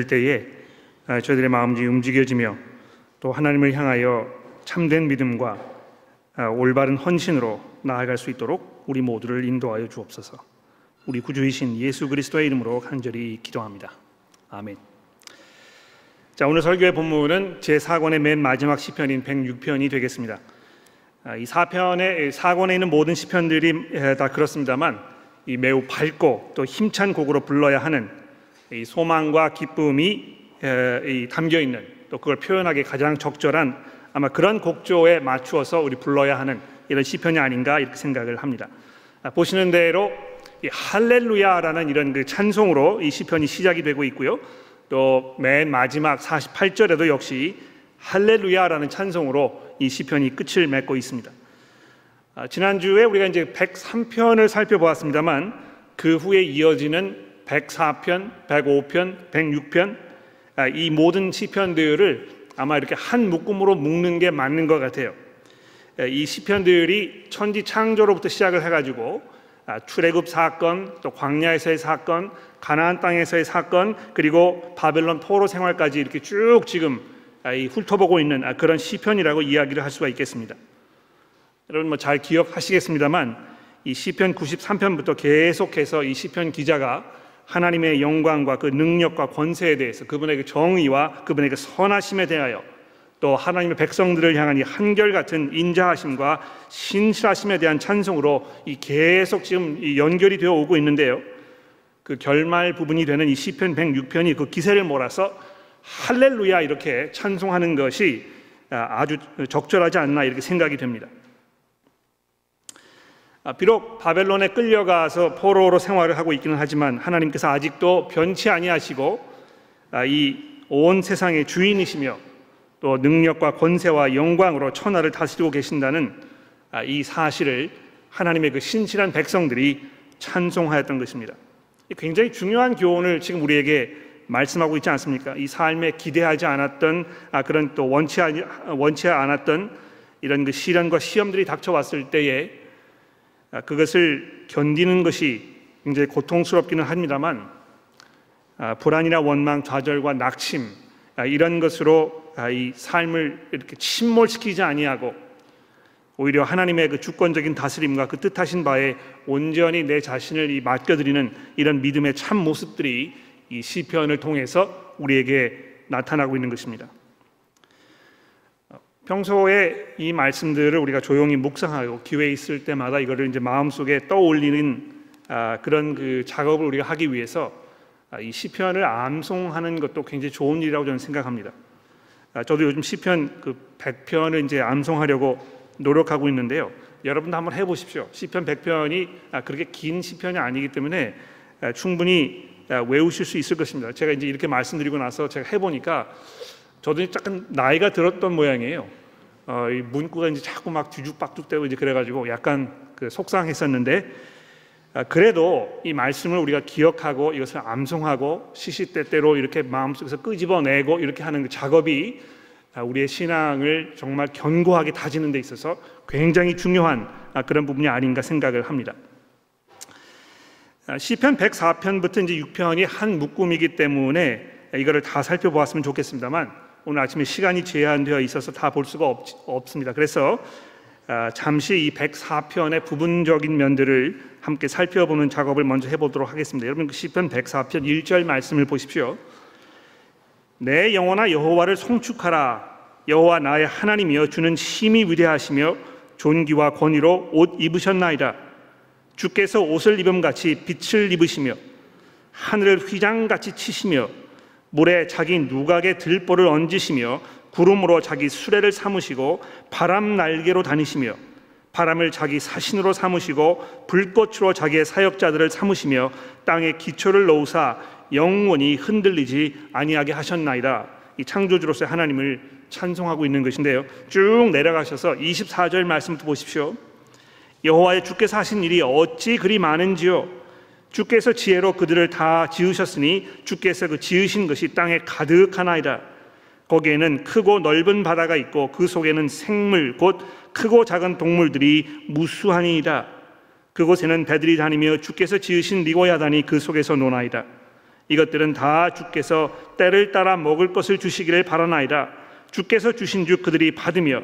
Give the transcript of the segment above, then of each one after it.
때에 아, 저희들의 마음이 움직여지며 또 하나님을 향하여 참된 믿음과 아, 올바른 헌신으로 나아갈 수 있도록 우리 모두를 인도하여 주옵소서. 우리 구주이신 예수 그리스도의 이름으로 간절히 기도합니다. 아멘. 자 오늘 설교의 본문은 제 4권의 맨 마지막 시편인 106편이 되겠습니다. 아, 이 4편의 4권에 있는 모든 시편들이 다 그렇습니다만 이 매우 밝고 또 힘찬 곡으로 불러야 하는 이 소망과 기쁨이 담겨 있는 또 그걸 표현하기 가장 적절한 아마 그런 곡조에 맞추어서 우리 불러야 하는 이런 시편이 아닌가 이렇게 생각을 합니다. 아, 보시는 대로 이 할렐루야라는 이런 그 찬송으로 이 시편이 시작이 되고 있고요. 또 맨 마지막 48절에도 역시 할렐루야라는 찬송으로 이 시편이 끝을 맺고 있습니다. 아, 지난주에 우리가 이제 103편을 살펴보았습니다만 그 후에 이어지는 104편, 105편, 106편 이 모든 시편들을 아마 이렇게 한 묶음으로 묶는 게 맞는 것 같아요. 아, 이 시편들이 천지 창조로부터 시작을 해가지고 아, 출애굽 사건, 또 광야에서의 사건, 가나안 땅에서의 사건, 그리고 바벨론 포로 생활까지 이렇게 쭉 지금 아, 훑어보고 있는 그런 시편이라고 이야기를 할 수가 있겠습니다. 여러분 뭐 잘 기억하시겠습니다만 이 시편 93편부터 계속해서 이 시편 기자가 하나님의 영광과 그 능력과 권세에 대해서 그분의 그 정의와 그분의 그 선하심에 대하여 또 하나님의 백성들을 향한 이 한결같은 인자하심과 신실하심에 대한 찬송으로 이 계속 지금 이 연결이 되어 오고 있는데요. 그 결말 부분이 되는 이 시편 106편이 그 기세를 몰아서 할렐루야 이렇게 찬송하는 것이 아주 적절하지 않나 이렇게 생각이 됩니다. 아, 비록 바벨론에 끌려가서 포로로 생활을 하고 있기는 하지만 하나님께서 아직도 변치 아니하시고 아, 이온 세상의 주인이시며 또 능력과 권세와 영광으로 천하를 다스리고 계신다는 아, 이 사실을 하나님의 그 신실한 백성들이 찬송하였던 것입니다. 굉장히 중요한 교훈을 지금 우리에게 말씀하고 있지 않습니까? 이 삶에 기대하지 않았던 그런 또 원치 원치 않았던 이런 그 시련과 시험들이 닥쳐왔을 때에 아, 그것을 견디는 것이 굉장히 고통스럽기는 합니다만 아, 불안이나 원망, 좌절과 낙심 아, 이런 것으로 이 삶을 이렇게 침몰시키지 아니하고 오히려 하나님의 그 주권적인 다스림과 그 뜻하신 바에 온전히 내 자신을 맡겨드리는 이런 믿음의 참 모습들이 이 시편을 통해서 우리에게 나타나고 있는 것입니다. 평소에 이 말씀들을 우리가 조용히 묵상하고 기회 있을 때마다 이거를 이제 마음속에 떠올리는 아, 그런 그 작업을 우리가 하기 위해서 아, 이 시편을 암송하는 것도 굉장히 좋은 일이라고 저는 생각합니다. 아, 저도 요즘 시편 그 100편을 이제 암송하려고 노력하고 있는데요. 여러분도 한번 해 보십시오. 시편 100편이 아, 그렇게 긴 시편이 아니기 때문에 아, 충분히 아, 외우실 수 있을 것입니다. 제가 이제 이렇게 말씀드리고 나서 제가 해 보니까 저도 약간 나이가 들었던 모양이에요. 어, 이 문구가 이제 자꾸 막 뒤죽박죽되고 이제 그래가지고 약간 그 속상했었는데 아, 그래도 이 말씀을 우리가 기억하고 이것을 암송하고 시시때때로 이렇게 마음속에서 끄집어내고 이렇게 하는 그 작업이 아, 우리의 신앙을 정말 견고하게 다지는 데 있어서 굉장히 중요한 아, 그런 부분이 아닌가 생각을 합니다. 시편 104편부터 이제 6편이 한 묶음이기 때문에 이거를 다 살펴보았으면 좋겠습니다만 오늘 아침에 시간이 제한되어 있어서 다 볼 수가 없, 습니다 그래서 아, 잠시 이 104편의 부분적인 면들을 함께 살펴보는 작업을 먼저 해보도록 하겠습니다. 여러분 그 시편 104편 1절 말씀을 보십시오. 내 영혼아 여호와를 송축하라. 여호와 나의 하나님이여 주는 힘이 위대하시며 존귀와 권위로 옷 입으셨나이다. 주께서 옷을 입음 같이 빛을 입으시며 하늘을 휘장같이 치시며 물에 자기 누각의 들보를 얹으시며 구름으로 자기 수레를 삼으시고 바람 날개로 다니시며 바람을 자기 사신으로 삼으시고 불꽃으로 자기의 사역자들을 삼으시며 땅에 기초를 놓으사 영원히 흔들리지 아니하게 하셨나이다. 이 창조주로서의 하나님을 찬송하고 있는 것인데요. 쭉 내려가셔서 24절 말씀부터 보십시오. 여호와의 주께서 하신 일이 어찌 그리 많은지요 주께서 지혜로 그들을 다 지으셨으니 주께서 그 지으신 것이 땅에 가득하나이다. 거기에는 크고 넓은 바다가 있고 그 속에는 생물 곧 크고 작은 동물들이 무수하니이다. 그곳에는 배들이 다니며 주께서 지으신 리고야단이 그 속에서 노나이다. 이것들은 다 주께서 때를 따라 먹을 것을 주시기를 바라나이다. 주께서 주신 즉 그들이 받으며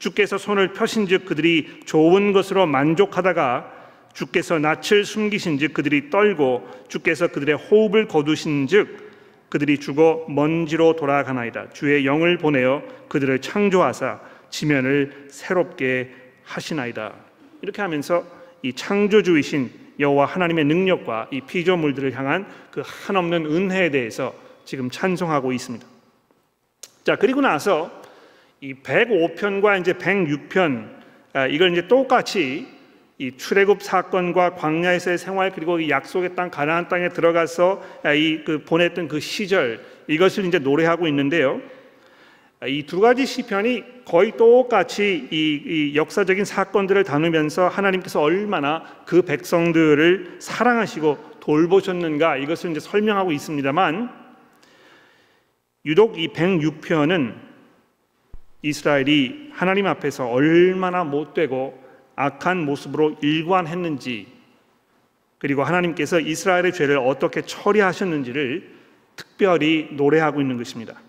주께서 손을 펴신 즉 그들이 좋은 것으로 만족하다가 주께서 낯을 숨기신즉 그들이 떨고 주께서 그들의 호흡을 거두신즉 그들이 죽어 먼지로 돌아가나이다. 주의 영을 보내어 그들을 창조하사 지면을 새롭게 하시나이다. 이렇게 하면서 이 창조주이신 여호와 하나님의 능력과 이 피조물들을 향한 그 한없는 은혜에 대해서 지금 찬송하고 있습니다. 자 그리고 나서 이 105편과 이제 106편 아, 이걸 이제 똑같이 이 출애굽 사건과 광야에서의 생활 그리고 이 약속의 땅 가나안 땅에 들어가서 아, 이그 보냈던 그 시절 이것을 이제 노래하고 있는데요. 아, 이두 가지 시편이 거의 똑같이 이, 이, 역사적인 사건들을 다루면서 하나님께서 얼마나 그 백성들을 사랑하시고 돌보셨는가 이것을 이제 설명하고 있습니다만 유독 이 106편은 이스라엘이 하나님 앞에서 얼마나 못되고 악한 모습으로 일관했는지 그리고 하나님께서 이스라엘의 죄를 어떻게 처리하셨는지를 특별히 노래하고 있는 것입니다.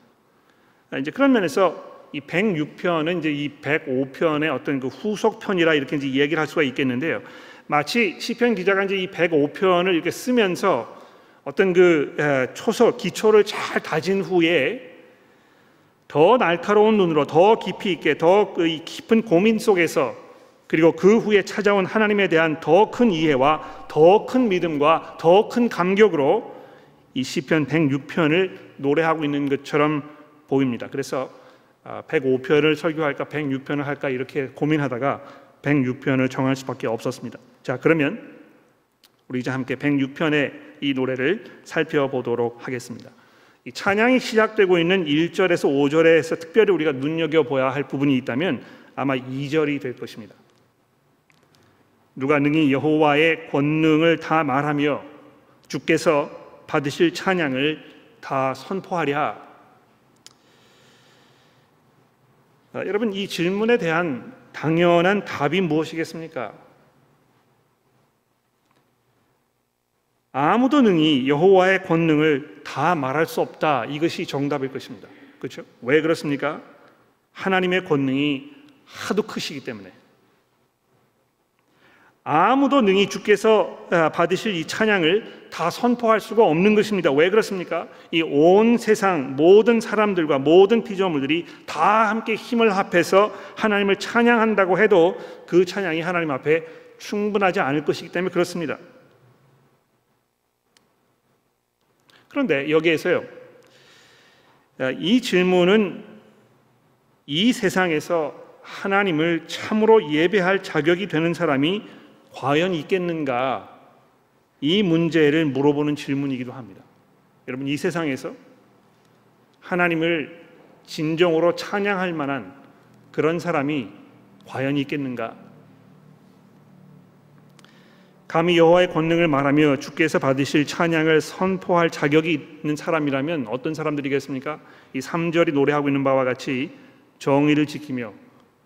이제 그런 면에서 이 106편은 이제 이 105편의 어떤 그 후속편이라 이렇게 이제 얘기를 할 수가 있겠는데요. 마치 시편 기자가 이제 이 105편을 이렇게 쓰면서 어떤 그 초소 기초를 잘 다진 후에 더 날카로운 눈으로 더 깊이 있게 더그 깊은 고민 속에서 그리고 그 후에 찾아온 하나님에 대한 더 큰 이해와 더 큰 믿음과 더 큰 감격으로 이 시편 106편을 노래하고 있는 것처럼 보입니다. 그래서 105편을 아, 설교할까 106편을 할까 이렇게 고민하다가 106편을 정할 수밖에 없었습니다. 자, 그러면 우리 이제 함께 106편의 이 노래를 살펴보도록 하겠습니다. 이 찬양이 시작되고 있는 1절에서 5절에서 특별히 우리가 눈여겨 보야 할 부분이 있다면 아마 2절이 될 것입니다. 누가 능히 여호와의 권능을 다 말하며 주께서 받으실 찬양을 다 선포하랴 아, 여러분 이 질문에 대한 당연한 답이 무엇이겠습니까? 아무도 능히 여호와의 권능을 다 말할 수 없다. 이것이 정답일 것입니다. 그렇죠? 왜 그렇습니까? 하나님의 권능이 하도 크시기 때문에. 아무도 능히 주께서 아, 받으실 이 찬양을 다 선포할 수가 없는 것입니다. 왜 그렇습니까? 이 온 세상 모든 사람들과 모든 피조물들이 다 함께 힘을 합해서 하나님을 찬양한다고 해도 그 찬양이 하나님 앞에 충분하지 않을 것이기 때문에 그렇습니다. 그런데 여기에서요, 아, 이 질문은 이 세상에서 하나님을 참으로 예배할 자격이 되는 사람이 과연 있겠는가? 이 문제를 물어보는 질문이기도 합니다. 여러분 이 세상에서 하나님을 진정으로 찬양할 만한 그런 사람이 과연 있겠는가? 감히 여호와의 권능을 말하며 주께서 받으실 찬양을 선포할 자격이 있는 사람이라면 어떤 사람들이겠습니까? 이 3절이 노래하고 있는 바와 같이 정의를 지키며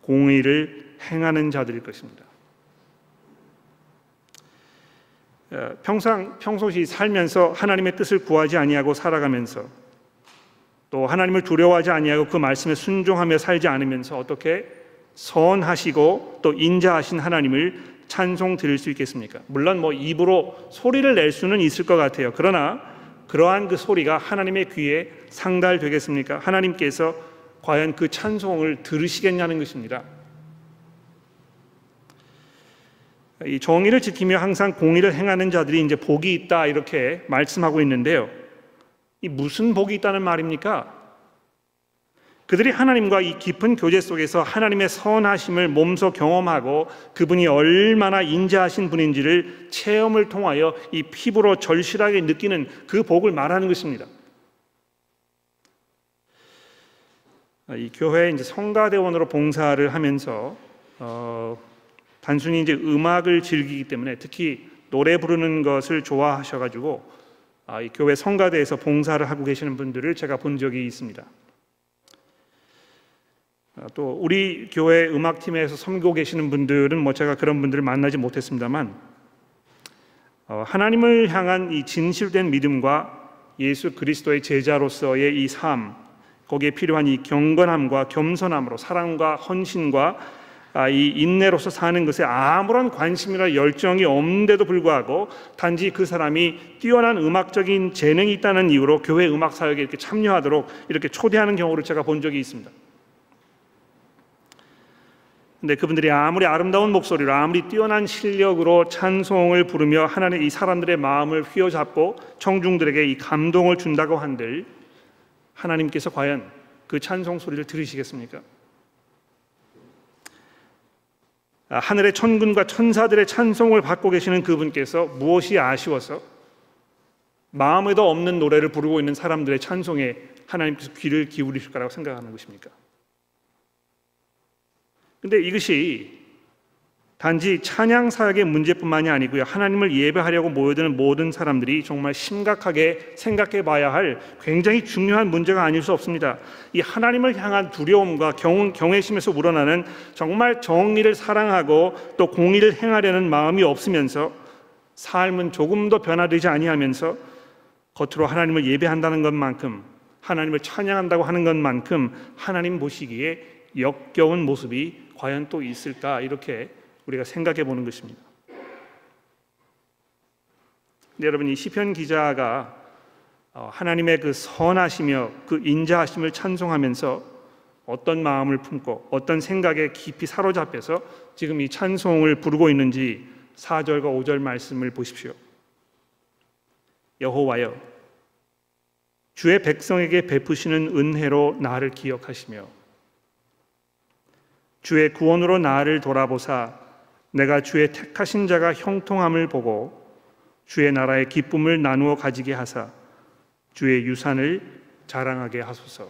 공의를 행하는 자들일 것입니다. 어, 평상 평소시 살면서 하나님의 뜻을 구하지 아니하고 살아가면서 또 하나님을 두려워하지 아니하고 그 말씀에 순종하며 살지 않으면서 어떻게 선하시고 또 인자하신 하나님을 찬송 드릴 수 있겠습니까? 물론 뭐 입으로 소리를 낼 수는 있을 것 같아요. 그러나 그러한 그 소리가 하나님의 귀에 상달되겠습니까? 하나님께서 과연 그 찬송을 들으시겠냐는 것입니다. 이 정의를 지키며 항상 공의를 행하는 자들이 이제 복이 있다 이렇게 말씀하고 있는데요. 이 무슨 복이 있다는 말입니까? 그들이 하나님과 이 깊은 교제 속에서 하나님의 선하심을 몸소 경험하고 그분이 얼마나 인자하신 분인지를 체험을 통하여 이 피부로 절실하게 느끼는 그 복을 말하는 것입니다. 이 교회 이제 성가대원으로 봉사를 하면서 어, 단순히 이제 음악을 즐기기 때문에 특히 노래 부르는 것을 좋아하셔가지고 아, 이 교회 성가대에서 봉사를 하고 계시는 분들을 제가 본 적이 있습니다. 아, 또 우리 교회 음악팀에서 섬기고 계시는 분들은 뭐 제가 그런 분들을 만나지 못했습니다만 어, 하나님을 향한 이 진실된 믿음과 예수 그리스도의 제자로서의 이 삶, 거기에 필요한 이 경건함과 겸손함으로 사랑과 헌신과 아, 이 인내로서 사는 것에 아무런 관심이나 열정이 없는데도 불구하고 단지 그 사람이 뛰어난 음악적인 재능이 있다는 이유로 교회 음악 사역에 이렇게 참여하도록 이렇게 초대하는 경우를 제가 본 적이 있습니다. 근데 그분들이 아무리 아름다운 목소리로 아무리 뛰어난 실력으로 찬송을 부르며 하나님 이 사람들의 마음을 휘어잡고 청중들에게 이 감동을 준다고 한들 하나님께서 과연 그 찬송 소리를 들으시겠습니까? 아, 하늘의 천군과 천사들의 찬송을 받고 계시는 그분께서 무엇이 아쉬워서 마음에도 없는 노래를 부르고 있는 사람들의 찬송에 하나님께서 귀를 기울이실 거라고 생각하는 것입니까? 근데 이것이 단지 찬양 사역의 문제뿐만이 아니고요. 하나님을 예배하려고 모여드는 모든 사람들이 정말 심각하게 생각해 봐야 할 굉장히 중요한 문제가 아닐 수 없습니다. 이 하나님을 향한 두려움과 경, 경외심에서 우러나는 정말 정의를 사랑하고 또 공의를 행하려는 마음이 없으면서 삶은 조금 더 변화되지 아니하면서 겉으로 하나님을 예배한다는 것만큼 하나님을 찬양한다고 하는 것만큼 하나님 보시기에 역겨운 모습이 과연 또 있을까 이렇게 우리가 생각해 보는 것입니다. 여러분 이 시편 기자가 어, 하나님의 그 선하시며 그 인자하심을 찬송하면서 어떤 마음을 품고 어떤 생각에 깊이 사로잡혀서 지금 이 찬송을 부르고 있는지 4절과 5절 말씀을 보십시오. 여호와여 주의 백성에게 베푸시는 은혜로 나를 기억하시며 주의 구원으로 나를 돌아보사 내가 주의 택하신 자가 형통함을 보고 주의 나라의 기쁨을 나누어 가지게 하사 주의 유산을 자랑하게 하소서.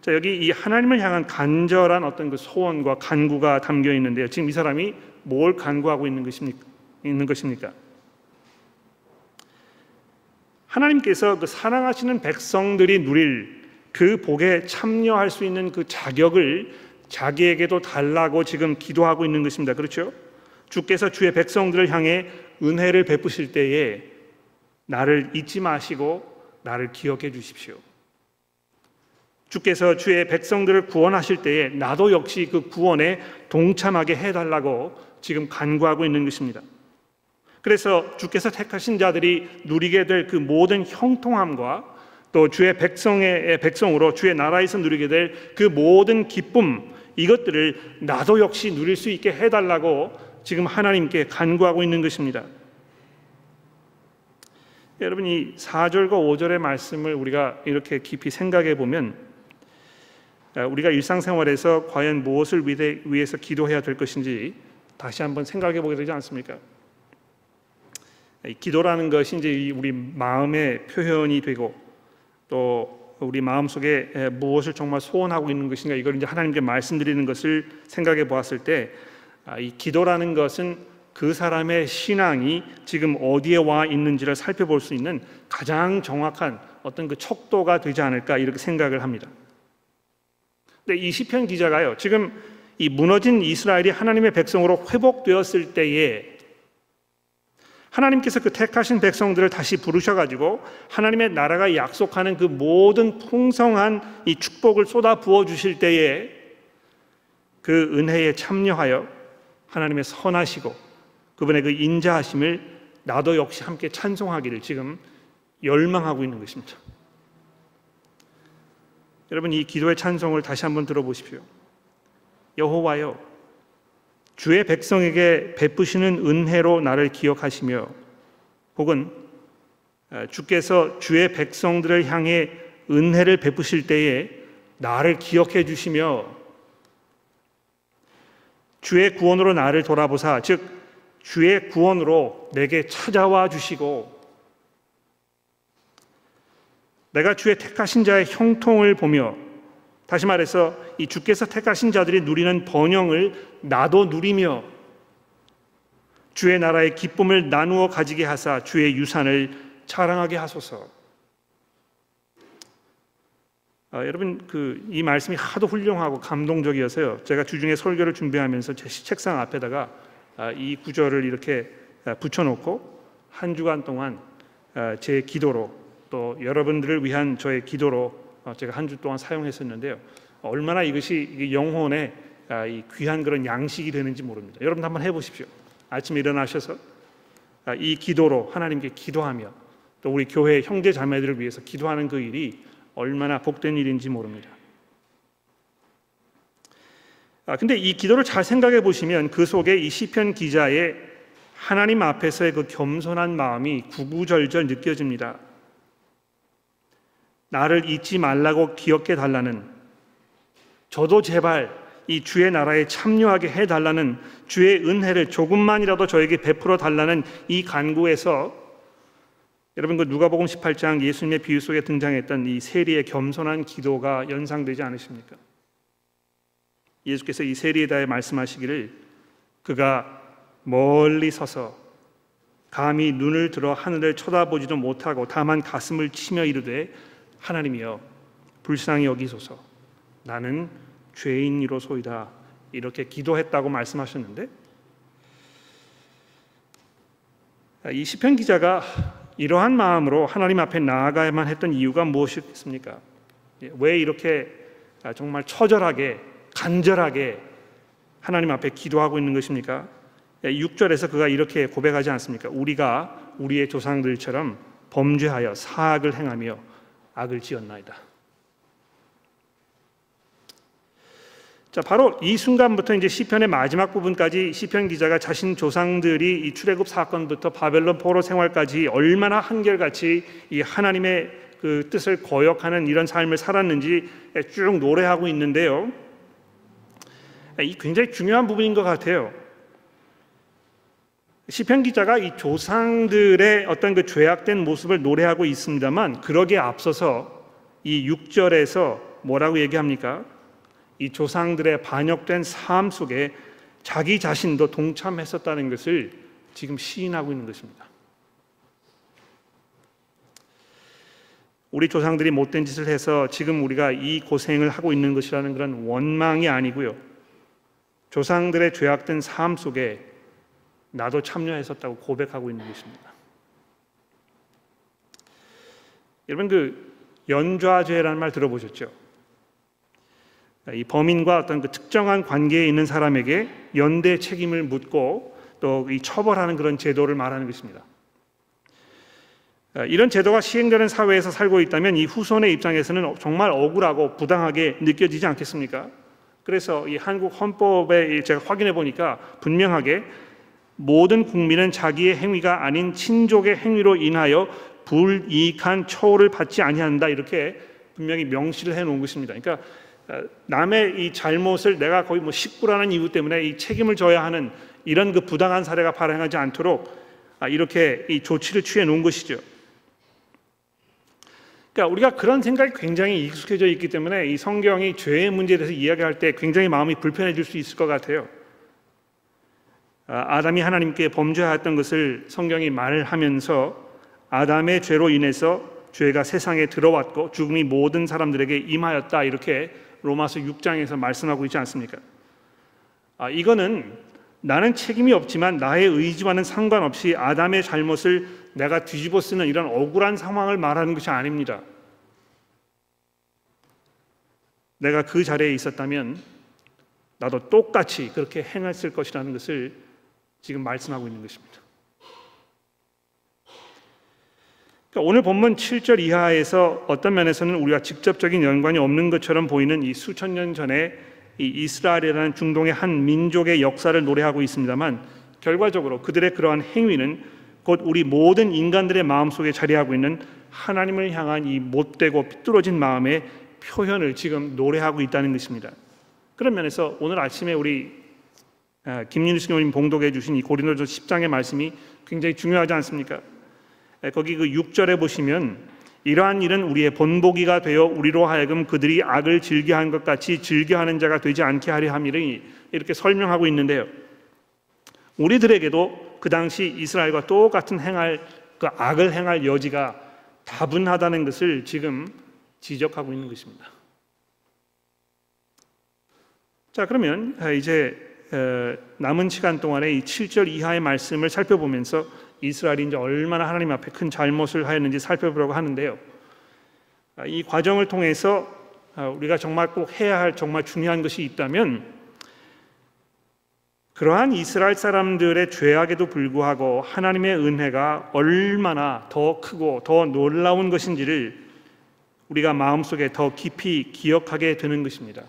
자, 여기 이 하나님을 향한 간절한 어떤 그 소원과 간구가 담겨 있는데요. 지금 이 사람이 뭘 간구하고 있는 것입니까? 있는 것입니까? 하나님께서 그 사랑하시는 백성들이 누릴 그 복에 참여할 수 있는 그 자격을 자기에게도 달라고 지금 기도하고 있는 것입니다. 그렇죠? 주께서 주의 백성들을 향해 은혜를 베푸실 때에 나를 잊지 마시고 나를 기억해 주십시오. 주께서 주의 백성들을 구원하실 때에 나도 역시 그 구원에 동참하게 해달라고 지금 간구하고 있는 것입니다. 그래서 주께서 택하신 자들이 누리게 될 그 모든 형통함과 또 주의 백성의 백성으로 주의 나라에서 누리게 될 그 모든 기쁨 이것들을 나도 역시 누릴 수 있게 해달라고 지금 하나님께 간구하고 있는 것입니다. 여러분 이 4절과 5절의 말씀을 우리가 이렇게 깊이 생각해 보면 아, 우리가 일상생활에서 과연 무엇을 위해서 기도해야 될 것인지 다시 한번 생각해 보게 되지 않습니까? 기도라는 것이 이제 우리 마음의 표현이 되고 또 우리 마음속에 무엇을 정말 소원하고 있는 것인가 이걸 이제 하나님께 말씀드리는 것을 생각해 보았을 때이 아, 기도라는 것은 그 사람의 신앙이 지금 어디에 와 있는지를 살펴볼 수 있는 가장 정확한 어떤 그 척도가 되지 않을까 이렇게 생각을 합니다. 근데 이 시편 기자가요. 지금 이 무너진 이스라엘이 하나님의 백성으로 회복되었을 때에 하나님께서 그 택하신 백성들을 다시 부르셔가지고 하나님의 나라가 약속하는 그 모든 풍성한 이 축복을 쏟아 부어 주실 때에 그 은혜에 참여하여 하나님의 선하시고 그분의 그 인자하심을 나도 역시 함께 찬송하기를 지금 열망하고 있는 것입니다. 여러분 이 기도의 찬송을 다시 한번 들어보십시오. 여호와여 주의 백성에게 베푸시는 은혜로 나를 기억하시며 혹은 주께서 주의 백성들을 향해 은혜를 베푸실 때에 나를 기억해 주시며 주의 구원으로 나를 돌아보사 즉 주의 구원으로 내게 찾아와 주시고 내가 주의 택하신 자의 형통을 보며 다시 말해서 이 주께서 택하신 자들이 누리는 번영을 나도 누리며 주의 나라의 기쁨을 나누어 가지게 하사 주의 유산을 자랑하게 하소서. 아, 여러분 그 이 말씀이 하도 훌륭하고 감동적이어서요. 제가 주중에 설교를 준비하면서 제 책상 앞에다가 아, 이 구절을 이렇게 아, 붙여놓고 한 주간 동안 어, 제 기도로 또 여러분들을 위한 저의 기도로 어, 제가 한 주 동안 사용했었는데요. 얼마나 이것이 영혼의 아, 귀한 그런 양식이 되는지 모릅니다. 여러분 한번 해보십시오. 아침에 일어나셔서 아, 이 기도로 하나님께 기도하며 또 우리 교회 형제 자매들을 위해서 기도하는 그 일이 얼마나 복된 일인지 모릅니다. 아, 근데 이 기도를 잘 생각해 보시면 그 속에 이 시편 기자의 하나님 앞에서의 그 겸손한 마음이 구구절절 느껴집니다. 나를 잊지 말라고 기억해 달라는 저도 제발 이 주의 나라에 참여하게 해 달라는 주의 은혜를 조금만이라도 저에게 베풀어 달라는 이 간구에서 여러분 그 누가복음 18장 예수님의 비유 속에 등장했던 이 세리의 겸손한 기도가 연상되지 않으십니까? 예수께서 이 세리에 대해 말씀하시기를 그가 멀리 서서 감히 눈을 들어 하늘을 쳐다보지도 못하고 다만 가슴을 치며 이르되 하나님이여 불쌍히 여기소서 나는 죄인이로소이다 이렇게 기도했다고 말씀하셨는데 이 시편 기자가 이러한 마음으로 하나님 앞에 나아가야만 했던 이유가 무엇이겠습니까? 예, 왜 이렇게 정말 처절하게 간절하게 하나님 앞에 기도하고 있는 것입니까? 6절에서 예, 그가 이렇게 고백하지 않습니까? 우리가 우리의 조상들처럼 범죄하여 사악을 행하며 악을 지었나이다. 자, 바로 이 순간부터 이제 시편의 마지막 부분까지 시편 기자가 자신 조상들이 이 출애굽 사건부터 바벨론 포로 생활까지 얼마나 한결같이 이 하나님의 그 뜻을 거역하는 이런 삶을 살았는지 쭉 노래하고 있는데요. 이 굉장히 중요한 부분인 것 같아요. 시편 기자가 이 조상들의 어떤 그 죄악된 모습을 노래하고 있습니다만 그러기에 앞서서 이 6절에서 뭐라고 얘기합니까? 이 조상들의 반역된 삶 속에 자기 자신도 동참했었다는 것을 지금 시인하고 있는 것입니다. 우리 조상들이 못된 짓을 해서 지금 우리가 이 고생을 하고 있는 것이라는 그런 원망이 아니고요. 조상들의 죄악된 삶 속에 나도 참여했었다고 고백하고 있는 것입니다. 여러분 그 연좌죄라는 말 들어보셨죠? 이 범인과 어떤 그 특정한 관계에 있는 사람에게 연대 책임을 묻고 또 이 처벌하는 그런 제도를 말하는 것입니다. 이런 제도가 시행되는 사회에서 살고 있다면 이 후손의 입장에서는 정말 억울하고 부당하게 느껴지지 않겠습니까? 그래서 이 한국 헌법에 제가 확인해 보니까 분명하게 모든 국민은 자기의 행위가 아닌 친족의 행위로 인하여 불이익한 처우를 받지 아니한다 이렇게 분명히 명시를 해 놓은 것입니다. 그러니까 어, 남의 이 잘못을 내가 거의 뭐 식구라는 이유 때문에 이 책임을 져야 하는 이런 그 부당한 사례가 발생하지 않도록 아, 이렇게 이 조치를 취해 놓은 것이죠. 그러니까 우리가 그런 생각이 굉장히 익숙해져 있기 때문에 이 성경이 죄의 문제에 대해서 이야기할 때 굉장히 마음이 불편해질 수 있을 것 같아요. 아, 아담이 하나님께 범죄하였던 것을 성경이 말하면서 아담의 죄로 인해서 죄가 세상에 들어왔고 죽음이 모든 사람들에게 임하였다 이렇게 로마서 6장에서 말씀하고 있지 않습니까? 아, 이거는 나는 책임이 없지만 나의 의지와는 상관없이 아담의 잘못을 내가 뒤집어 쓰는 이런 억울한 상황을 말하는 것이 아닙니다. 내가 그 자리에 있었다면 나도 똑같이 그렇게 행했을 것이라는 것을 지금 말씀하고 있는 것입니다. 그러니까 오늘 본문 7절 이하에서 어떤 면에서는 우리가 직접적인 연관이 없는 것처럼 보이는 이 수천 년 전에 이 이스라엘이라는 중동의 한 민족의 역사를 노래하고 있습니다만 결과적으로 그들의 그러한 행위는 곧 우리 모든 인간들의 마음속에 자리하고 있는 하나님을 향한 이 못되고 삐뚤어진 마음의 표현을 지금 노래하고 있다는 것입니다. 그런 면에서 오늘 아침에 우리 아, 김윤수 교님 봉독해 주신 이 고린도서 10장의 말씀이 굉장히 중요하지 않습니까? 예, 거기 그 6절에 보시면 이러한 일은 우리의 본보기가 되어 우리로 하여금 그들이 악을 즐겨한 것 같이 즐겨하는 자가 되지 않게 하려 함이니 이렇게 설명하고 있는데요. 우리들에게도 그 당시 이스라엘과 똑같은 행할 그 악을 행할 여지가 다분하다는 것을 지금 지적하고 있는 것입니다. 자, 그러면 이제 남은 시간 동안에 이 7절 이하의 말씀을 살펴보면서 이스라엘이 이제 얼마나 하나님 앞에 큰 잘못을 하였는지 살펴보려고 하는데요. 아, 이 과정을 통해서 아, 우리가 정말 꼭 해야 할 정말 중요한 것이 있다면 그러한 이스라엘 사람들의 죄악에도 불구하고 하나님의 은혜가 얼마나 더 크고 더 놀라운 것인지를 우리가 마음속에 더 깊이 기억하게 되는 것입니다.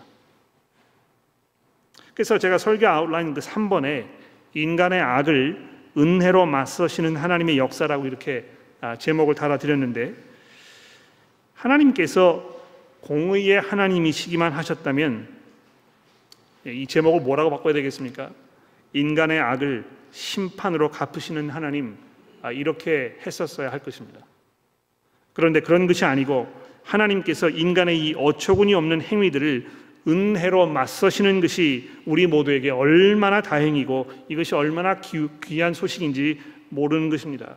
그래서 제가 설교 아웃라인 그 3번에 인간의 악을 은혜로 맞서시는 하나님의 역사라고 이렇게 아, 제목을 달아드렸는데 하나님께서 공의의 하나님이시기만 하셨다면 이 제목을 뭐라고 바꿔야 되겠습니까? 인간의 악을 심판으로 갚으시는 하나님 아, 이렇게 했었어야 할 것입니다. 그런데 그런 것이 아니고 하나님께서 인간의 이 어처구니 없는 행위들을 은혜로 맞서시는 것이 우리 모두에게 얼마나 다행이고 이것이 얼마나 귀한 소식인지 모르는 것입니다.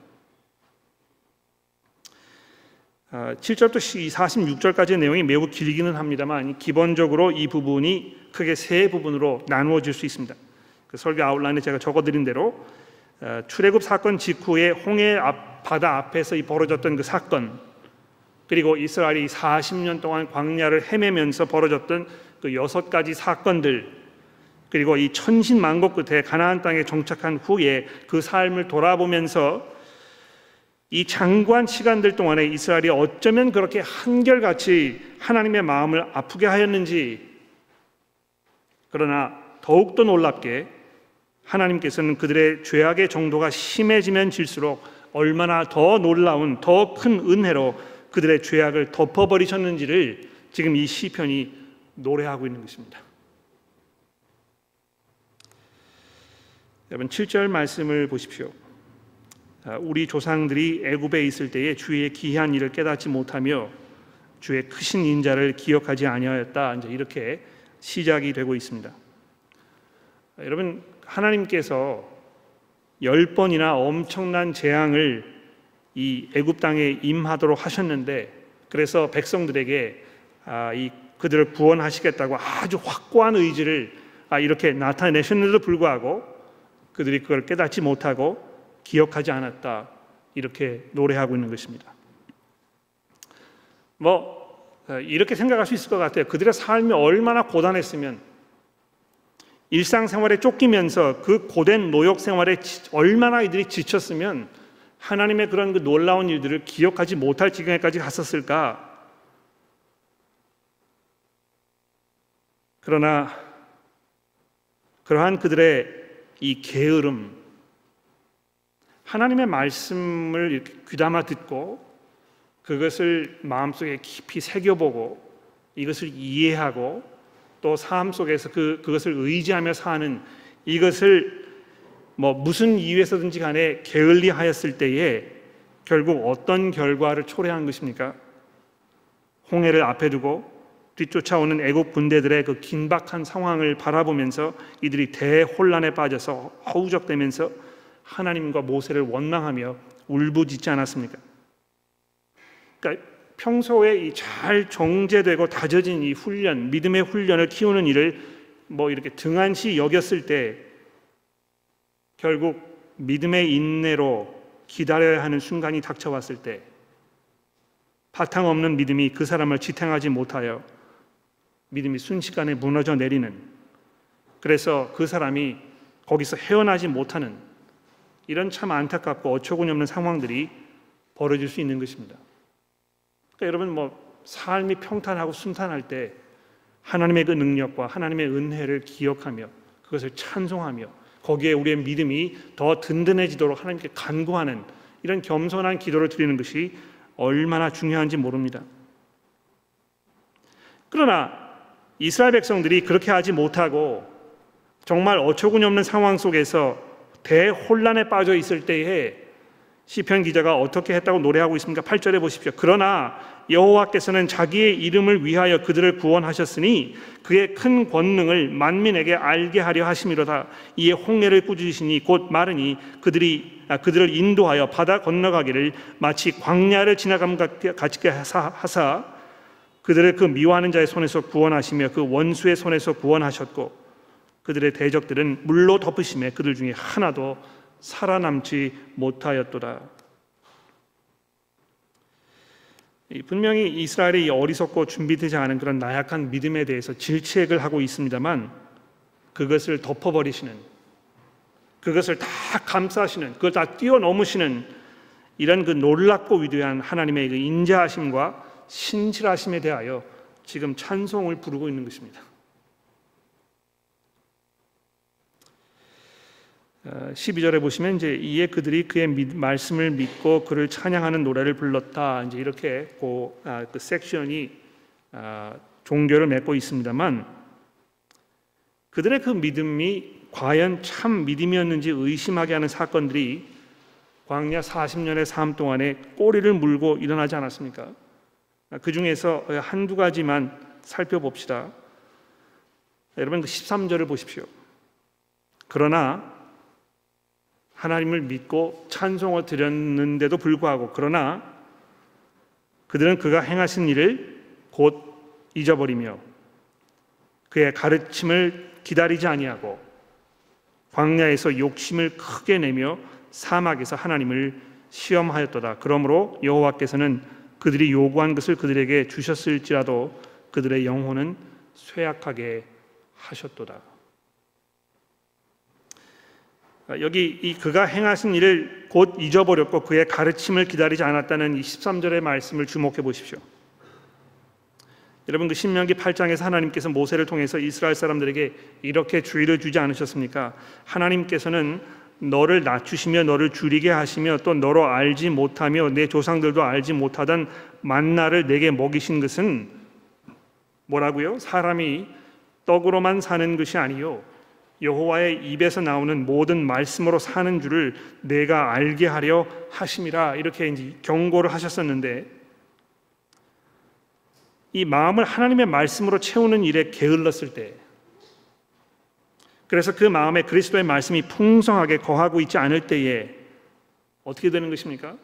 7절부터 아, 46절까지의 내용이 매우 길기는 합니다만 기본적으로 이 부분이 크게 세 부분으로 나누어질 수 있습니다. 그 설교 아웃라인에 제가 적어드린 대로 어, 출애굽 사건 직후에 홍해 앞, 바다 앞에서 이 벌어졌던 그 사건 그리고 이스라엘이 40년 동안 광야를 헤매면서 벌어졌던 그 여섯 가지 사건들 그리고 이 천신만고 끝에 가나안 땅에 정착한 후에 그 삶을 돌아보면서 이 장관 시간들 동안에 이스라엘이 어쩌면 그렇게 한결같이 하나님의 마음을 아프게 하였는지 그러나 더욱더 놀랍게 하나님께서는 그들의 죄악의 정도가 심해지면 질수록 얼마나 더 놀라운 더 큰 은혜로 그들의 죄악을 덮어버리셨는지를 지금 이 시편이 노래하고 있는 것입니다. 여러분 7절 말씀을 보십시오. 아, 우리 조상들이 애굽에 있을 때에 주의 기이한 일을 깨닫지 못하며 주의 크신 인자를 기억하지 아니하였다. 이제 이렇게 시작이 되고 있습니다. 아, 여러분 하나님께서 열 번이나 엄청난 재앙을 이 애굽 땅에 임하도록 하셨는데 그래서 백성들에게 아, 이 그들을 구원하시겠다고 아주 확고한 의지를 아, 이렇게 나타내셨는데도 불구하고 그들이 그걸 깨닫지 못하고 기억하지 않았다 이렇게 노래하고 있는 것입니다. 뭐 어, 이렇게 생각할 수 있을 것 같아요. 그들의 삶이 얼마나 고단했으면 일상생활에 쫓기면서 그 고된 노역 생활에 얼마나 이들이 지쳤으면 하나님의 그런 그 놀라운 일들을 기억하지 못할 지경에까지 갔었을까? 그러나 그러한 그들의 이 게으름, 하나님의 말씀을 귀담아 듣고 그것을 마음속에 깊이 새겨보고 이것을 이해하고 또 삶 속에서 그, 그것을 의지하며 사는 이것을 뭐 무슨 이유에서든지 간에 게을리하였을 때에 결국 어떤 결과를 초래한 것입니까? 홍해를 앞에 두고 뒤쫓아오는 애국 군대들의 그 긴박한 상황을 바라보면서 이들이 대혼란에 빠져서 허우적대면서 하나님과 모세를 원망하며 울부짖지 않았습니까? 그러니까 평소에 잘 정제되고 다져진 이 훈련, 믿음의 훈련을 키우는 일을 뭐 이렇게 등한시 여겼을 때 결국 믿음의 인내로 기다려야 하는 순간이 닥쳐왔을 때 바탕 없는 믿음이 그 사람을 지탱하지 못하여 믿음이 순식간에 무너져 내리는 그래서 그 사람이 거기서 헤어나지 못하는 이런 참 안타깝고 어처구니 없는 상황들이 벌어질 수 있는 것입니다. 그러니까 여러분 뭐 삶이 평탄하고 순탄할 때 하나님의 그 능력과 하나님의 은혜를 기억하며 그것을 찬송하며 거기에 우리의 믿음이 더 든든해지도록 하나님께 간구하는 이런 겸손한 기도를 드리는 것이 얼마나 중요한지 모릅니다. 그러나 이스라엘 백성들이 그렇게 하지 못하고 정말 어처구니 없는 상황 속에서 대혼란에 빠져 있을 때에 시편 기자가 어떻게 했다고 노래하고 있습니까? 8절에 보십시오. 그러나 여호와께서는 자기의 이름을 위하여 그들을 구원하셨으니 그의 큰 권능을 만민에게 알게 하려 하심이로다. 이에 홍해를 꾸짖으시니 곧 마르니 그들이 아, 그들을 인도하여 바다 건너가기를 마치 광야를 지나감 같이 하사 그들을 그 미워하는 자의 손에서 구원하시며 그 원수의 손에서 구원하셨고 그들의 대적들은 물로 덮으심에 그들 중에 하나도 살아남지 못하였도다. 분명히 이스라엘이 어리석고 준비되지 않은 그런 나약한 믿음에 대해서 질책을 하고 있습니다만 그것을 덮어버리시는 그것을 다 감싸시는 그걸 다 뛰어넘으시는 이런 그 놀랍고 위대한 하나님의 그 인자하심과 신실하심에 대하여 지금 찬송을 부르고 있는 것입니다. 12절에 어, 보시면 이제 이에 그들이 그의 말씀을 믿고 그를 찬양하는 노래를 불렀다. 이제 이렇게 그, 아, 그 섹션이 아, 종교를 맺고 있습니다만 그들의 그 믿음이 과연 참 믿음이었는지 의심하게 하는 사건들이 광야 40년의 삶 동안에 꼬리를 물고 일어나지 않았습니까? 아, 그 중에서 한두 가지만 살펴봅시다. 여러분 그 13절을 보십시오. 그러나 하나님을 믿고 찬송을 드렸는데도 불구하고 그러나 그들은 그가 행하신 일을 곧 잊어버리며 그의 가르침을 기다리지 아니하고 광야에서 욕심을 크게 내며 사막에서 하나님을 시험하였도다. 그러므로 여호와께서는 그들이 요구한 것을 그들에게 주셨을지라도 그들의 영혼은 쇠약하게 하셨도다. 여기 이 그가 행하신 일을 곧 잊어버렸고 그의 가르침을 기다리지 않았다는 이 13절의 말씀을 주목해 보십시오. 여러분 그 신명기 8장에서 하나님께서 모세를 통해서 이스라엘 사람들에게 이렇게 주의를 주지 않으셨습니까? 하나님께서는 너를 낮추시며 너를 줄이게 하시며 또 너로 알지 못하며 내 조상들도 알지 못하던 만나를 내게 먹이신 것은 뭐라고요? 사람이 떡으로만 사는 것이 아니요 여호와의 입에서 나오는 모든 말씀으로 사는 줄을 내가 알게 하려 하심이라 이렇게 이제 경고를 하셨었는데 이 마음을 하나님의 말씀으로 채우는 일에 게을렀을 때 그래서 그 마음에 그리스도의 말씀이 풍성하게 거하고 있지 않을 때에 어떻게 되는 것입니까?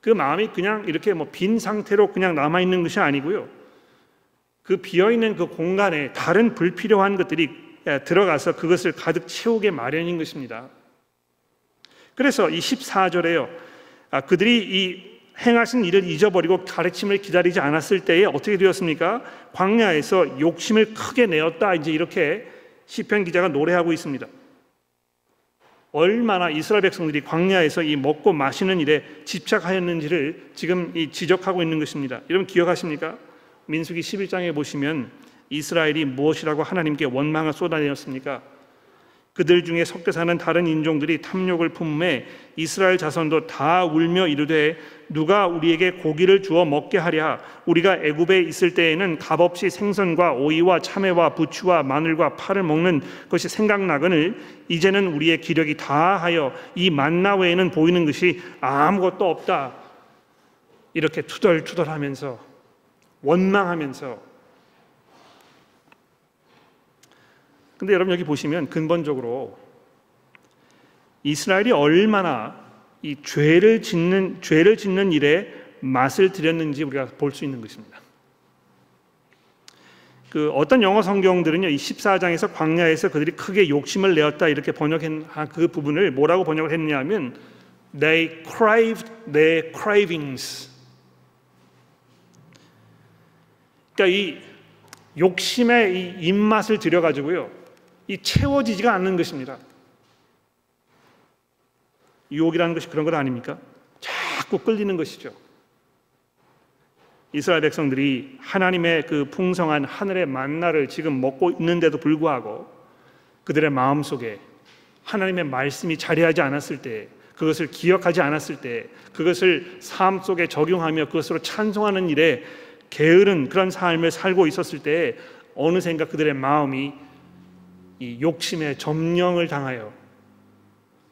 그 마음이 그냥 이렇게 뭐 빈 상태로 그냥 남아 있는 것이 아니고요. 그 비어 있는 그 공간에 다른 불필요한 것들이 들어가서 그것을 가득 채우게 마련인 것입니다. 그래서 이 14절에요. 아, 그들이 이 행하신 일을 잊어버리고 가르침을 기다리지 않았을 때에 어떻게 되었습니까? 광야에서 욕심을 크게 내었다. 이제 이렇게 시편 기자가 노래하고 있습니다. 얼마나 이스라엘 백성들이 광야에서 이 먹고 마시는 일에 집착하였는지를 지금 이 지적하고 있는 것입니다. 여러분 기억하십니까? 민수기 11장에 보시면 이스라엘이 무엇이라고 하나님께 원망을 쏟아내었습니까? 그들 중에 섞여 사는 다른 인종들이 탐욕을 품에 이스라엘 자손도 다 울며 이르되 누가 우리에게 고기를 주어 먹게 하랴? 우리가 애굽에 있을 때에는 값없이 생선과 오이와 참외와 부추와 마늘과 파를 먹는 것이 생각나거늘 이제는 우리의 기력이 다하여 이 만나 외에는 보이는 것이 아무것도 없다. 이렇게 투덜투덜하면서 원망하면서 근데 여러분 여기 보시면 근본적으로 이스라엘이 얼마나 이 죄를 짓는 죄를 짓는 일에 맛을 들였는지 우리가 볼 수 있는 것입니다. 그 어떤 영어 성경들은요, 이 14장에서 광야에서 그들이 크게 욕심을 내었다 이렇게 번역한 그 부분을 뭐라고 번역을 했냐면 they craved their cravings. 그러니까 이 욕심의 이 입맛을 들여 가지고요, 이 채워지지가 않는 것입니다. 유혹이라는 것이 그런 것 아닙니까? 자꾸 끌리는 것이죠. 이스라엘 백성들이 하나님의 그 풍성한 하늘의 만나를 지금 먹고 있는데도 불구하고 그들의 마음 속에 하나님의 말씀이 자리하지 않았을 때 그것을 기억하지 않았을 때 그것을 삶 속에 적용하며 그것으로 찬송하는 일에 게으른 그런 삶을 살고 있었을 때 어느샌가 그들의 마음이 이 욕심의 점령을 당하여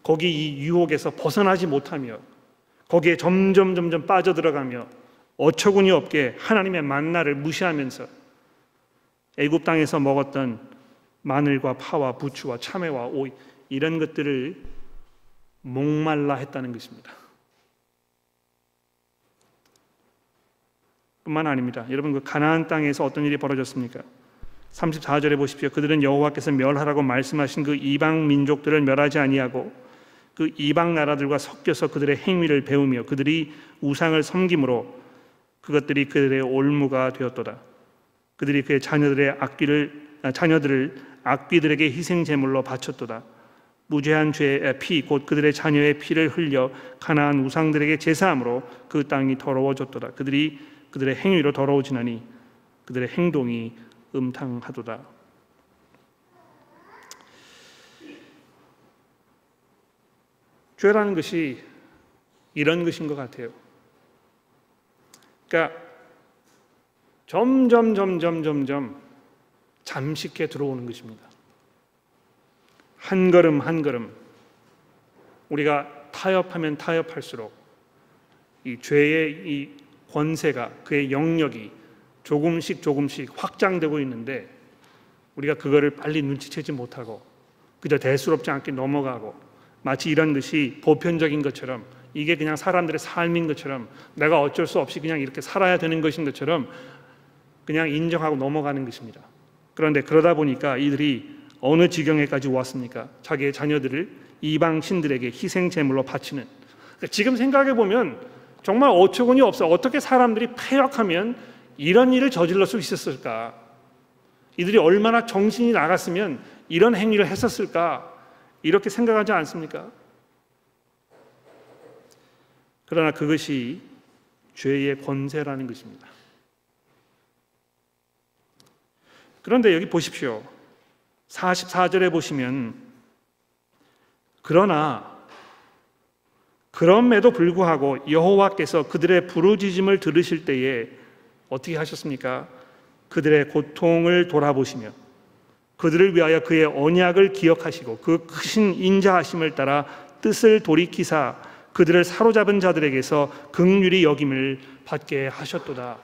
거기 이 유혹에서 벗어나지 못하며 거기에 점점 점점 빠져들어가며 어처구니 없게 하나님의 만나를 무시하면서 애굽 땅에서 먹었던 마늘과 파와 부추와 참외와 오이 이런 것들을 목말라 했다는 것입니다. 뿐만 아닙니다. 여러분 그 가나안 땅에서 어떤 일이 벌어졌습니까? 34절에 보십시오. 그들은 여호와께서 멸하라고 말씀하신 그 이방 민족들을 멸하지 아니하고 그 이방 나라들과 섞여서 그들의 행위를 배우며 그들이 우상을 섬김으로 그것들이 그들의 올무가 되었도다. 그들이 그의 자녀들의 악기를 아, 자녀들을 악귀들에게 희생 제물로 바쳤도다. 무죄한 죄의 피, 곧 그들의 자녀의 피를 흘려 가나안 우상들에게 제사함으로 그 땅이 더러워졌도다. 그들이 그들의 행위로 더러워지나니 그들의 행동이 음탕하도다. 죄라는 것이 이런 것인 것 같아요. 그러니까 점점 점점 점점 잠식해 들어오는 것입니다. 한 걸음 한 걸음 우리가 타협하면 타협할수록 이 죄의 이 권세가 그의 영역이 조금씩 조금씩 확장되고 있는데 우리가 그거를 빨리 눈치채지 못하고 그저 대수롭지 않게 넘어가고 마치 이런 것이 보편적인 것처럼 이게 그냥 사람들의 삶인 것처럼 내가 어쩔 수 없이 그냥 이렇게 살아야 되는 것인 것처럼 그냥 인정하고 넘어가는 것입니다. 그런데 그러다 보니까 이들이 어느 지경에까지 왔습니까? 자기의 자녀들을 이방 신들에게 희생 제물로 바치는. 그러니까 지금 생각해 보면 정말 어처구니 없어. 어떻게 사람들이 폐역하면 이런 일을 저질러 수 있었을까? 이들이 얼마나 정신이 나갔으면 이런 행위를 했었을까? 이렇게 생각하지 않습니까? 그러나 그것이 죄의 권세라는 것입니다. 그런데 여기 보십시오. 44절에 보시면 그러나 그럼에도 불구하고 여호와께서 그들의 부르짖음을 들으실 때에 어떻게 하셨습니까? 그들의 고통을 돌아보시며 그들을 위하여 그의 언약을 기억하시고 그 크신 인자하심을 따라 뜻을 돌이키사 그들을 사로잡은 자들에게서 극률이 여김을 받게 하셨도다.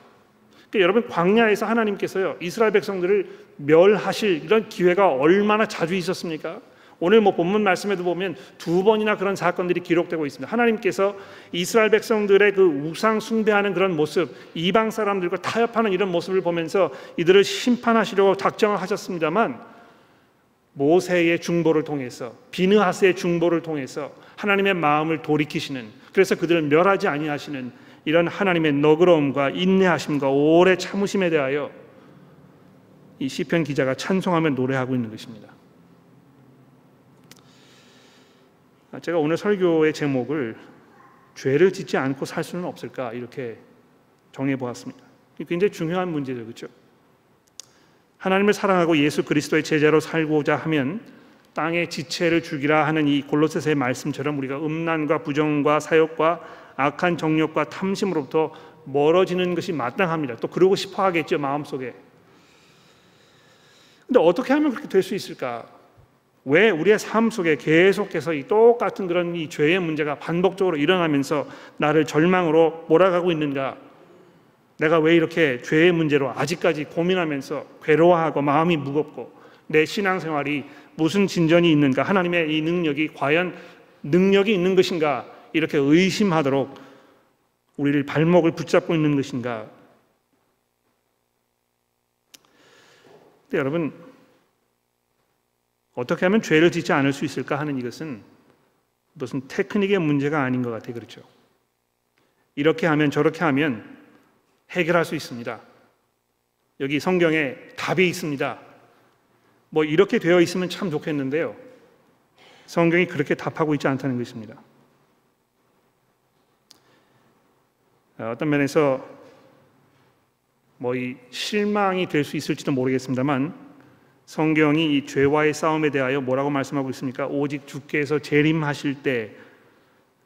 그러니까 여러분 광야에서 하나님께서요 이스라엘 백성들을 멸하실 이런 기회가 얼마나 자주 있었습니까? 오늘 뭐 본문 말씀에도 보면 두 번이나 그런 사건들이 기록되고 있습니다. 하나님께서 이스라엘 백성들의 그 우상 숭배하는 그런 모습, 이방 사람들과 타협하는 이런 모습을 보면서 이들을 심판하시려고 작정을 하셨습니다만 모세의 중보를 통해서 비느하스의 중보를 통해서 하나님의 마음을 돌이키시는 그래서 그들을 멸하지 아니하시는 이런 하나님의 너그러움과 인내하심과 오래 참으심에 대하여 이 시편 기자가 찬송하며 노래하고 있는 것입니다. 제가 오늘 설교의 제목을 죄를 짓지 않고 살 수는 없을까 이렇게 정해 보았습니다. 굉장히 중요한 문제죠, 그렇죠? 하나님을 사랑하고 예수 그리스도의 제자로 살고자 하면 땅의 지체를 죽이라 하는 이 골로새서의 말씀처럼 우리가 음란과 부정과 사욕과 악한 정욕과 탐심으로부터 멀어지는 것이 마땅합니다. 또 그러고 싶어 하겠죠, 마음속에. 근데 어떻게 하면 그렇게 될 수 있을까? 왜 우리의 삶 속에 계속해서 이 똑같은 그런 이 죄의 문제가 반복적으로 일어나면서 나를 절망으로 몰아가고 있는가? 내가 왜 이렇게 죄의 문제로 아직까지 고민하면서 괴로워하고 마음이 무겁고 내 신앙생활이 무슨 진전이 있는가? 하나님의 이 능력이 과연 능력이 있는 것인가? 이렇게 의심하도록 우리를 발목을 붙잡고 있는 것인가? 여러분 어떻게 하면 죄를 짓지 않을 수 있을까 하는 이것은 무슨 테크닉의 문제가 아닌 것 같아요. 그렇죠? 이렇게 하면 저렇게 하면 해결할 수 있습니다. 여기 성경에 답이 있습니다. 뭐 이렇게 되어 있으면 참 좋겠는데요. 성경이 그렇게 답하고 있지 않다는 것입니다. 어, 어떤 면에서 뭐 이 실망이 될 수 있을지도 모르겠습니다만 성경이 이 죄와의 싸움에 대하여 뭐라고 말씀하고 있습니까? 오직 주께서 재림하실 때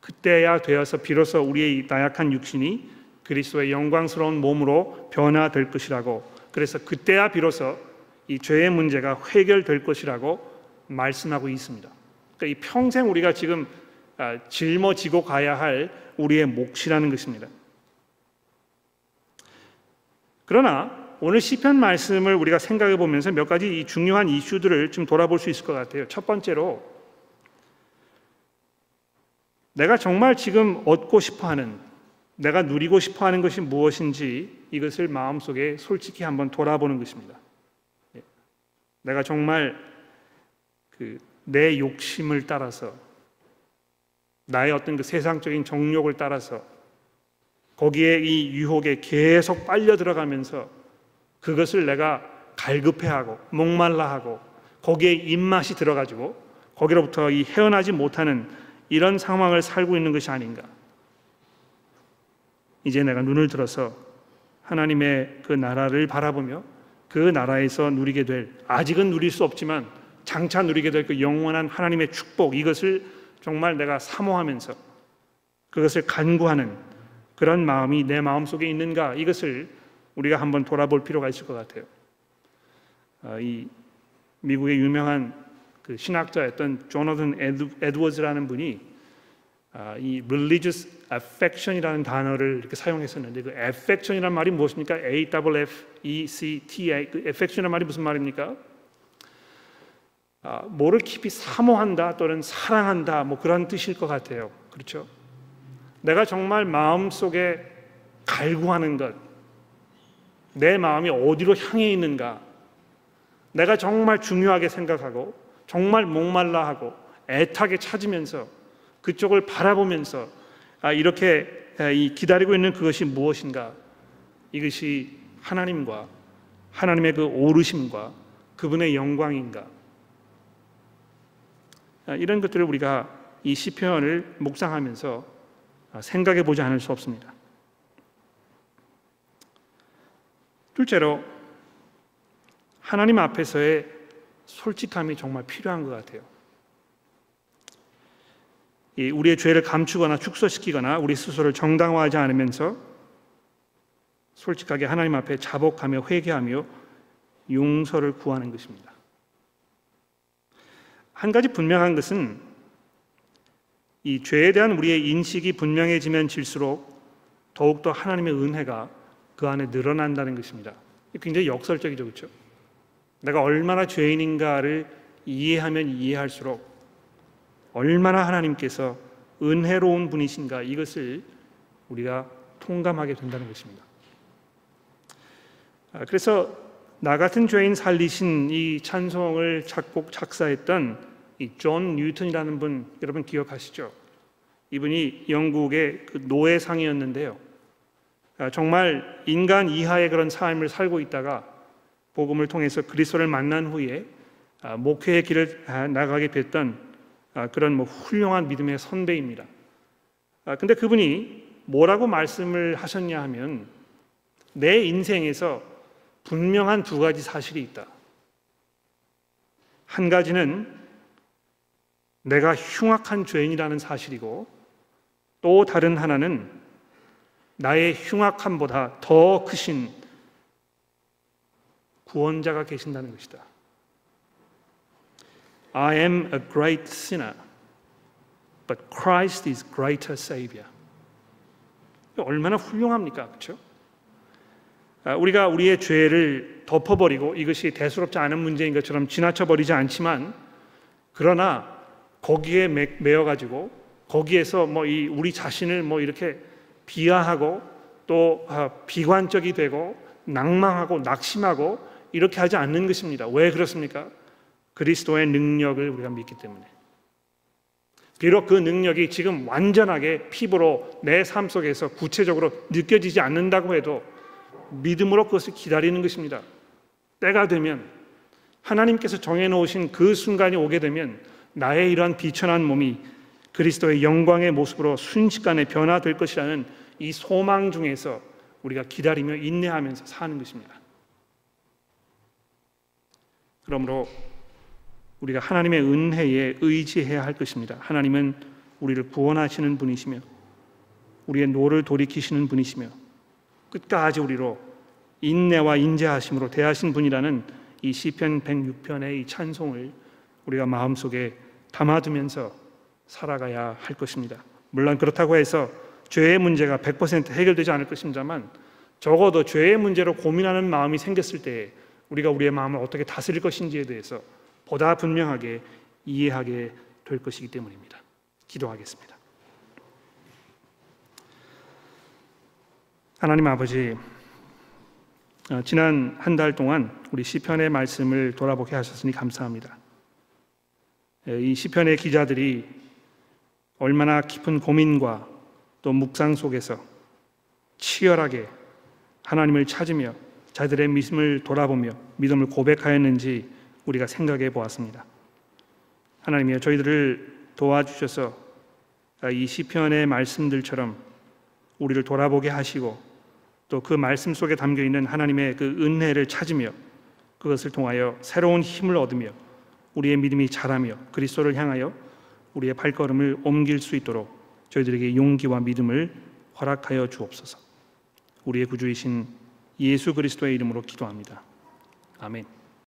그때야 되어서 비로소 우리의 나약한 육신이 그리스도의 영광스러운 몸으로 변화될 것이라고 그래서 그때야 비로소 이 죄의 문제가 해결될 것이라고 말씀하고 있습니다. 그러니까 이 평생 우리가 지금 아, 짊어지고 가야 할 우리의 몫이라는 것입니다. 그러나 오늘 시편 말씀을 우리가 생각해 보면서 몇 가지 이 중요한 이슈들을 좀 돌아볼 수 있을 것 같아요. 첫 번째로 내가 정말 지금 얻고 싶어 하는 내가 누리고 싶어 하는 것이 무엇인지 이것을 마음속에 솔직히 한번 돌아보는 것입니다. 예. 내가 정말 그 내 욕심을 따라서 나의 어떤 그 세상적인 정욕을 따라서 거기에 이 유혹에 계속 빨려 들어가면서 그것을 내가 갈급해하고 목말라하고 거기에 입맛이 들어가지고 거기로부터 이 헤어나지 못하는 이런 상황을 살고 있는 것이 아닌가. 이제 내가 눈을 들어서 하나님의 그 나라를 바라보며 그 나라에서 누리게 될 아직은 누릴 수 없지만 장차 누리게 될 그 영원한 하나님의 축복 이것을 정말 내가 사모하면서 그것을 간구하는 그런 마음이 내 마음 속에 있는가 이것을 우리가 한번 돌아볼 필요가 있을 것 같아요. 아, 이 미국의 유명한 그 신학자였던 조나든 에드워즈라는 분이 아, 이 religious affection이라는 단어를 이렇게 사용했었는데 그 affection이란 말이 무엇입니까? A W F E C T A 그 affection이란 말이 무슨 말입니까? 아, 뭐를 깊이 사모한다 또는 사랑한다 뭐 그런 뜻일 것 같아요. 그렇죠? 내가 정말 마음 속에 갈구하는 것, 내 마음이 어디로 향해 있는가, 내가 정말 중요하게 생각하고 정말 목말라 하고 애타게 찾으면서 그쪽을 바라보면서 아, 이렇게 기다리고 있는 그것이 무엇인가? 이것이 하나님과 하나님의 그 오르심과 그분의 영광인가? 아, 이런 것들을 우리가 이 시편을 묵상하면서 아, 생각해 보지 않을 수 없습니다. 둘째로 하나님 앞에서의 솔직함이 정말 필요한 것 같아요. 우리의 죄를 감추거나 축소시키거나 우리 스스로를 정당화하지 않으면서 솔직하게 하나님 앞에 자복하며 회개하며 용서를 구하는 것입니다. 한 가지 분명한 것은 이 죄에 대한 우리의 인식이 분명해지면 질수록 더욱더 하나님의 은혜가 그 안에 늘어난다는 것입니다. 굉장히 역설적이죠, 그렇죠? 내가 얼마나 죄인인가를 이해하면 이해할수록 얼마나 하나님께서 은혜로운 분이신가 이것을 우리가 통감하게 된다는 것입니다. 아, 그래서 나 같은 죄인 살리신 이 찬송을 작곡 작사했던 이 존 뉴턴이라는 분 여러분 기억하시죠? 이분이 영국의 그 노예상이었는데요. 아, 정말 인간 이하의 그런 삶을 살고 있다가 복음을 통해서 그리스도를 만난 후에 아, 목회의 길을 나가게 됐던 아, 그런 뭐 훌륭한 믿음의 선배입니다. 아, 근데 그분이 뭐라고 말씀을 하셨냐 하면 내 인생에서 분명한 두 가지 사실이 있다. 한 가지는 내가 흉악한 죄인이라는 사실이고 또 다른 하나는 나의 흉악함보다 더 크신 구원자가 계신다는 것이다. I am a great sinner, but Christ is greater Savior. 얼마나 훌륭합니까? 그렇죠? 우리가 우리의 죄를 덮어버리고 이것이 대수롭지 않은 문제인 것처럼 지나쳐버리지 않지만 그러나 거기에 매여 가지고 거기에서 뭐 이 우리 자신을 뭐 이렇게 비하하고 또 아, 비관적이 되고 낭망하고 낙심하고 이렇게 하지 않는 것입니다. 왜 그렇습니까? 그리스도의 능력을 우리가 믿기 때문에 비록 그 능력이 지금 완전하게 피부로 내 삶 속에서 구체적으로 느껴지지 않는다고 해도 믿음으로 그것을 기다리는 것입니다. 때가 되면 하나님께서 정해놓으신 그 순간이 오게 되면 나의 이러한 비천한 몸이 그리스도의 영광의 모습으로 순식간에 변화될 것이라는 이 소망 중에서 우리가 기다리며 인내하면서 사는 것입니다. 그러므로 우리가 하나님의 은혜에 의지해야 할 것입니다. 하나님은 우리를 구원하시는 분이시며 우리의 노를 돌이키시는 분이시며 끝까지 우리로 인내와 인자하심으로 대하신 분이라는 이 시편 106편의 이 찬송을 우리가 마음속에 담아두면서 살아가야 할 것입니다. 물론 그렇다고 해서 죄의 문제가 100% 해결되지 않을 것입니다만 적어도 죄의 문제로 고민하는 마음이 생겼을 때 우리가 우리의 마음을 어떻게 다스릴 것인지에 대해서 보다 분명하게 이해하게 될 것이기 때문입니다. 기도하겠습니다. 하나님 아버지, 어, 지난 한 달 동안 우리 시편의 말씀을 돌아보게 하셨으니 감사합니다. 이 시편의 기자들이 얼마나 깊은 고민과 또 묵상 속에서 치열하게 하나님을 찾으며 자들의 믿음을 돌아보며 믿음을 고백하였는지 우리가 생각해 보았습니다. 하나님이여 저희들을 도와주셔서 이 시편의 말씀들처럼 우리를 돌아보게 하시고 또 그 말씀 속에 담겨 있는 하나님의 그 은혜를 찾으며 그것을 통하여 새로운 힘을 얻으며 우리의 믿음이 자라며 그리스도를 향하여 우리의 발걸음을 옮길 수 있도록 저희들에게 용기와 믿음을 허락하여 주옵소서. 우리의 구주이신 예수 그리스도의 이름으로 기도합니다. 아멘.